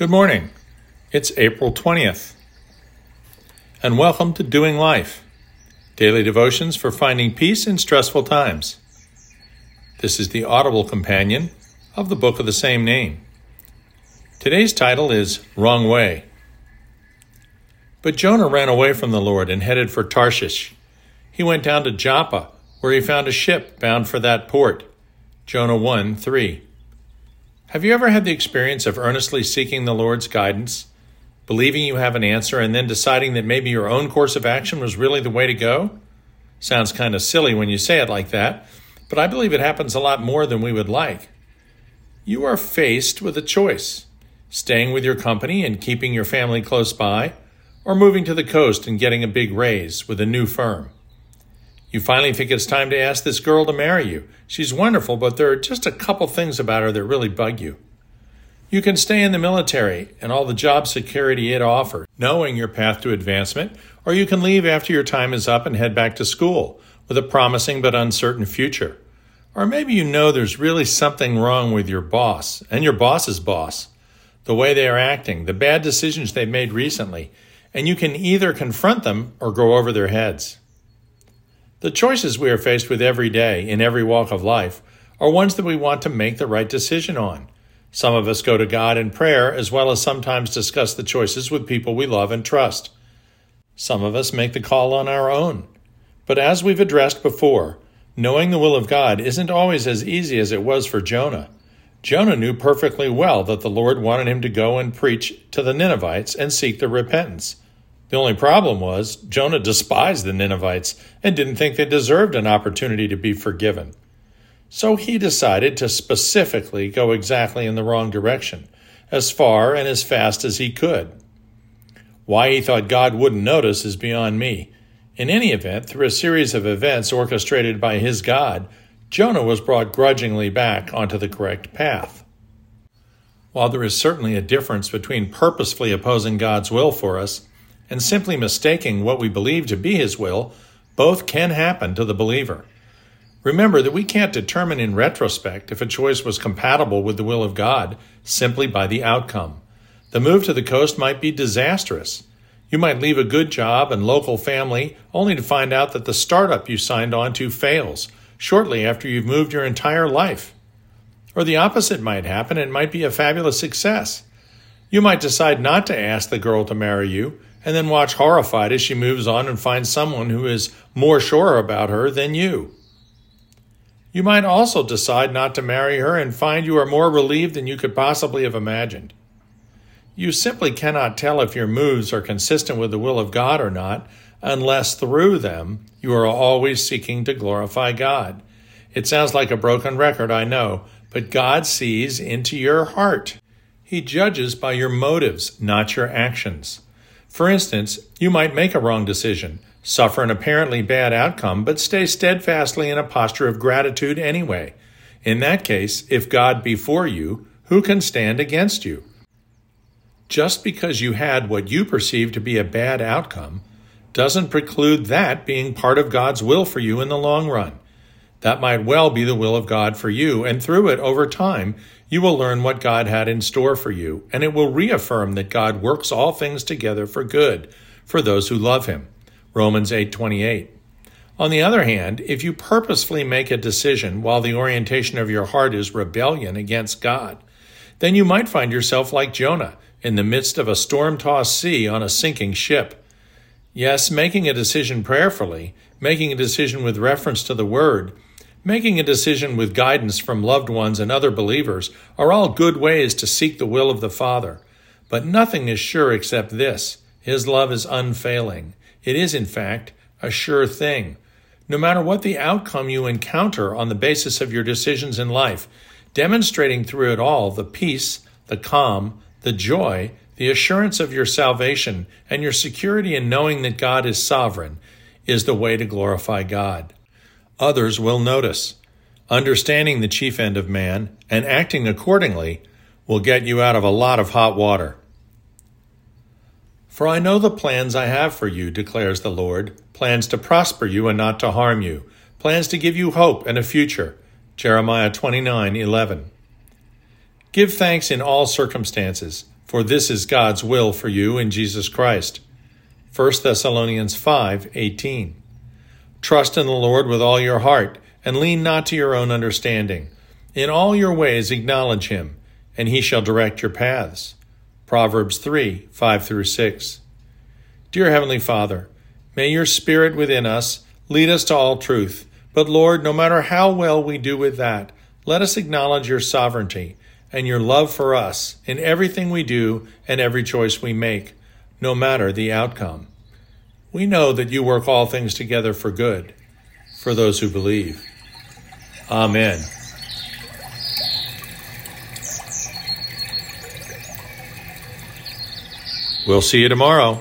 Good morning. It's April 20th. And welcome to Doing Life Daily Devotions for Finding Peace in Stressful Times. This is the audible companion of the book of the same name. Today's title is Wrong Way. But Jonah ran away from the Lord and headed for Tarshish. He went down to Joppa, where he found a ship bound for that port. Jonah 1 3. Have you ever had the experience of earnestly seeking the Lord's guidance, believing you have an answer, and then deciding that maybe your own course of action was really the way to go? Sounds kind of silly when you say it like that, but I believe it happens a lot more than we would like. You are faced with a choice staying with your company and keeping your family close by, or moving to the coast and getting a big raise with a new firm. You finally think it's time to ask this girl to marry you. She's wonderful, but there are just a couple things about her that really bug you. You can stay in the military and all the job security it offers, knowing your path to advancement, or you can leave after your time is up and head back to school with a promising but uncertain future. Or maybe you know there's really something wrong with your boss and your boss's boss, the way they are acting, the bad decisions they've made recently, and you can either confront them or go over their heads. The choices we are faced with every day in every walk of life are ones that we want to make the right decision on. Some of us go to God in prayer as well as sometimes discuss the choices with people we love and trust. Some of us make the call on our own. But as we've addressed before, knowing the will of God isn't always as easy as it was for Jonah. Jonah knew perfectly well that the Lord wanted him to go and preach to the Ninevites and seek their repentance. The only problem was Jonah despised the Ninevites and didn't think they deserved an opportunity to be forgiven. So he decided to specifically go exactly in the wrong direction, as far and as fast as he could. Why he thought God wouldn't notice is beyond me. In any event, through a series of events orchestrated by his God, Jonah was brought grudgingly back onto the correct path. While there is certainly a difference between purposefully opposing God's will for us and simply mistaking what we believe to be His will, both can happen to the believer. Remember that we can't determine in retrospect if a choice was compatible with the will of God simply by the outcome. The move to the coast might be disastrous. You might leave a good job and local family only to find out that the startup you signed on to fails shortly after you've moved your entire life. Or the opposite might happen and might be a fabulous success. You might decide not to ask the girl to marry you and then watch horrified as she moves on and finds someone who is more sure about her than you. You might also decide not to marry her and find you are more relieved than you could possibly have imagined. You simply cannot tell if your moves are consistent with the will of God or not unless through them you are always seeking to glorify God. It sounds like a broken record, I know, but God sees into your heart. He judges by your motives, not your actions. For instance, you might make a wrong decision, suffer an apparently bad outcome, but stay steadfastly in a posture of gratitude anyway. In that case, if God be for you, who can stand against you? Just because you had what you perceive to be a bad outcome doesn't preclude that being part of God's will for you in the long run. That might well be the will of God for you, and through it, over time, you will learn what God had in store for you, and it will reaffirm that God works all things together for good for those who love him. Romans 8:28. On the other hand, if you purposefully make a decision while the orientation of your heart is rebellion against God, then you might find yourself like Jonah in the midst of a storm-tossed sea on a sinking ship. Yes, making a decision prayerfully, making a decision with reference to the word, Making a decision with guidance from loved ones and other believers are all good ways to seek the will of the Father. But nothing is sure except this His love is unfailing. It is, in fact, a sure thing. No matter what the outcome you encounter on the basis of your decisions in life, demonstrating through it all the peace, the calm, the joy, the assurance of your salvation, and your security in knowing that God is sovereign is the way to glorify God others will notice. Understanding the chief end of man and acting accordingly will get you out of a lot of hot water. For I know the plans I have for you, declares the Lord plans to prosper you and not to harm you, plans to give you hope and a future. Jeremiah 29 11. Give thanks in all circumstances for this is God's will for you in Jesus Christ. 1 Thessalonians 5:18. Trust in the Lord with all your heart and lean not to your own understanding. In all your ways acknowledge him, and he shall direct your paths. Proverbs 3 5 through 6. Dear Heavenly Father, may your Spirit within us lead us to all truth. But Lord, no matter how well we do with that, let us acknowledge your sovereignty and your love for us in everything we do and every choice we make, no matter the outcome. We know that you work all things together for good for those who believe. Amen. We'll see you tomorrow.